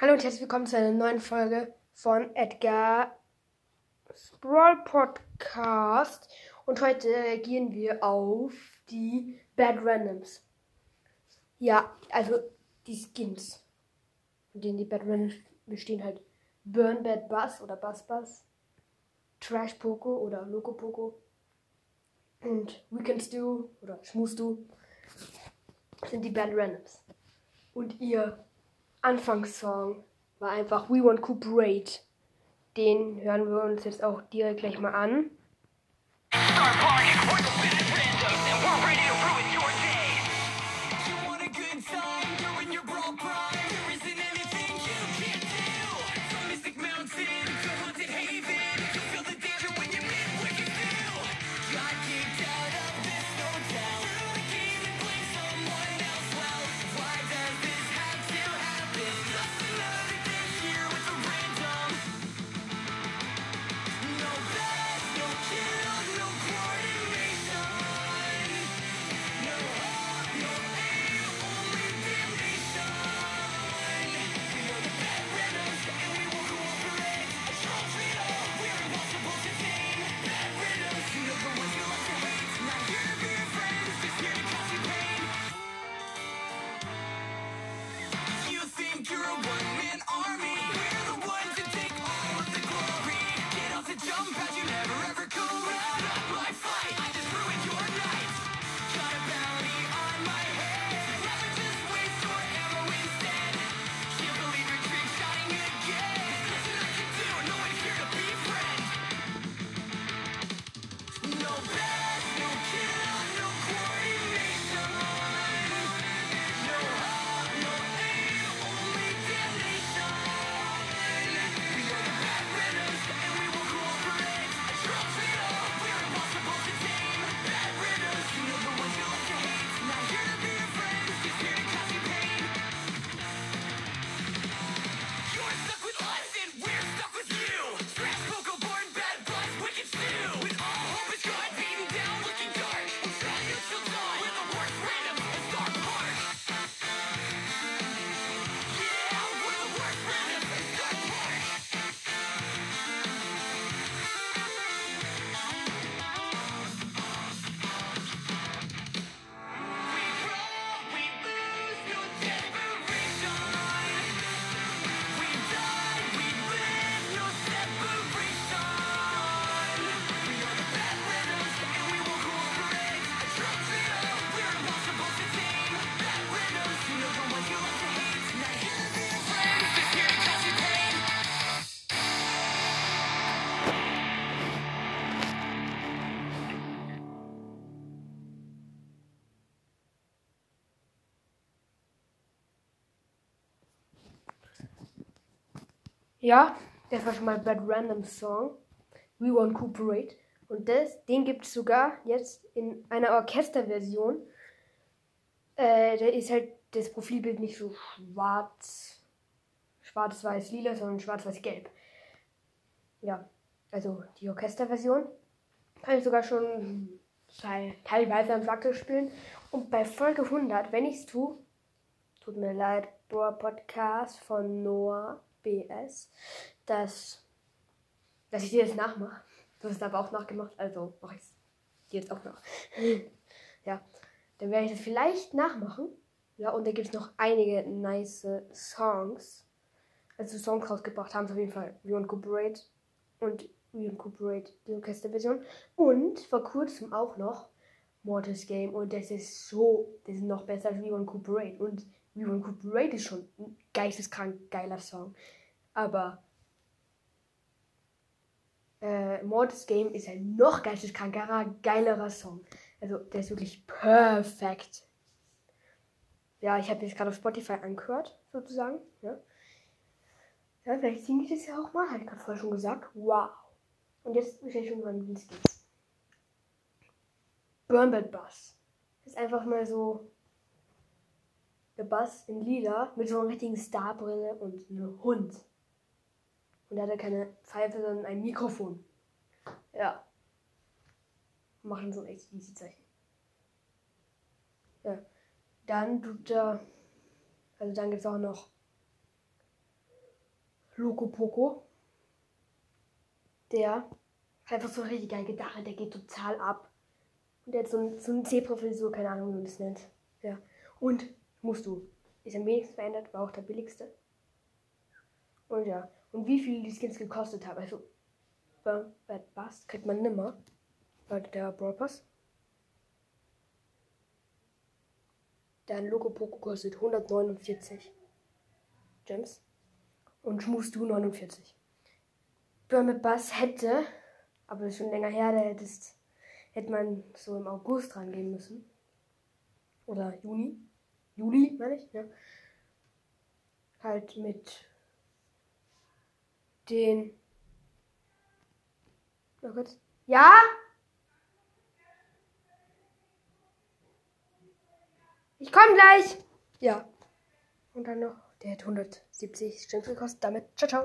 Hallo und herzlich willkommen zu einer neuen Folge von Edgar Sprawl Podcast. Und heute gehen wir auf die Bad Randoms. Ja, also die Skins, von denen die Bad Randoms bestehen halt Burn Bad Buzz oder Buzz Buzz, Trash Poco oder Loco Poco und Weekend Stew oder Schmus sind die Bad Randoms. Und ihr Anfangssong war einfach We Want Cooperate. Den hören wir uns jetzt auch direkt gleich mal an. Ja, das war schon mal Bad Random Song. We Want Cooperate. Und das, den gibt es sogar jetzt in einer Orchesterversion. Äh, da ist halt das Profilbild nicht so schwarz, schwarz-weiß-lila, sondern schwarz-weiß-gelb. Ja, also die Orchesterversion kann ich sogar schon teil- teilweise am Schlagzeug spielen. Und bei Folge 100, wenn ich es tue, tut mir leid, Boa Podcast von Noah BS, dass, dass ich dir das nachmache. Du hast es aber auch nachgemacht, also mache ich es dir jetzt auch nach. ja, dann werde ich das vielleicht nachmachen. Ja, und da gibt es noch einige nice Songs. Also Songs rausgebracht haben auf jeden Fall We Cooperate und We Cooperate, die Orchesterversion. Und vor kurzem auch noch Mortis Game und das ist so, das ist noch besser als Cooperate und Cooperate ist schon ein geisteskrank geiler Song, aber äh, Mortis Game ist ein noch geisteskrankerer, geilerer Song. Also der ist wirklich perfekt. Ja, ich habe jetzt gerade auf Spotify angehört, sozusagen. Ja, ja vielleicht singe ich das ja auch mal, habe ich gerade vorher schon gesagt. Wow. Und jetzt bestelle ich schon mal den Skins. Burnbed Bass. Ist einfach mal so der Bass in lila mit so einer richtigen Starbrille und einem Hund. Und er hatte keine Pfeife, sondern ein Mikrofon. Ja. Machen so ein echt easy Zeichen. Ja. Dann tut er. Also dann gibt es auch noch Loco Poco. Der hat einfach so eine richtig geile Gitarre, der geht total ab. Und der hat so ein, so ein Zebra-Frisur, keine Ahnung, wie man das nennt. Ja. Und musst du. Ist am wenigsten verändert, war auch der billigste. Und ja. Und wie viel die Skins gekostet haben. Also bei Bad Bass kriegt man nimmer. Bei der Brawl Pass. Dein Logo Poco kostet 149 Gems. Und Schmus du 49. Burn Bass hätte, aber das ist schon länger her, da hättest, hätte man so im August rangehen müssen. Oder Juni. Juli, meine ich, ja. Halt mit den. Oh Gott. Ja? Ich komme gleich. Ja. Und dann noch, der hat 170 Stimmen gekostet. Damit, ciao, ciao.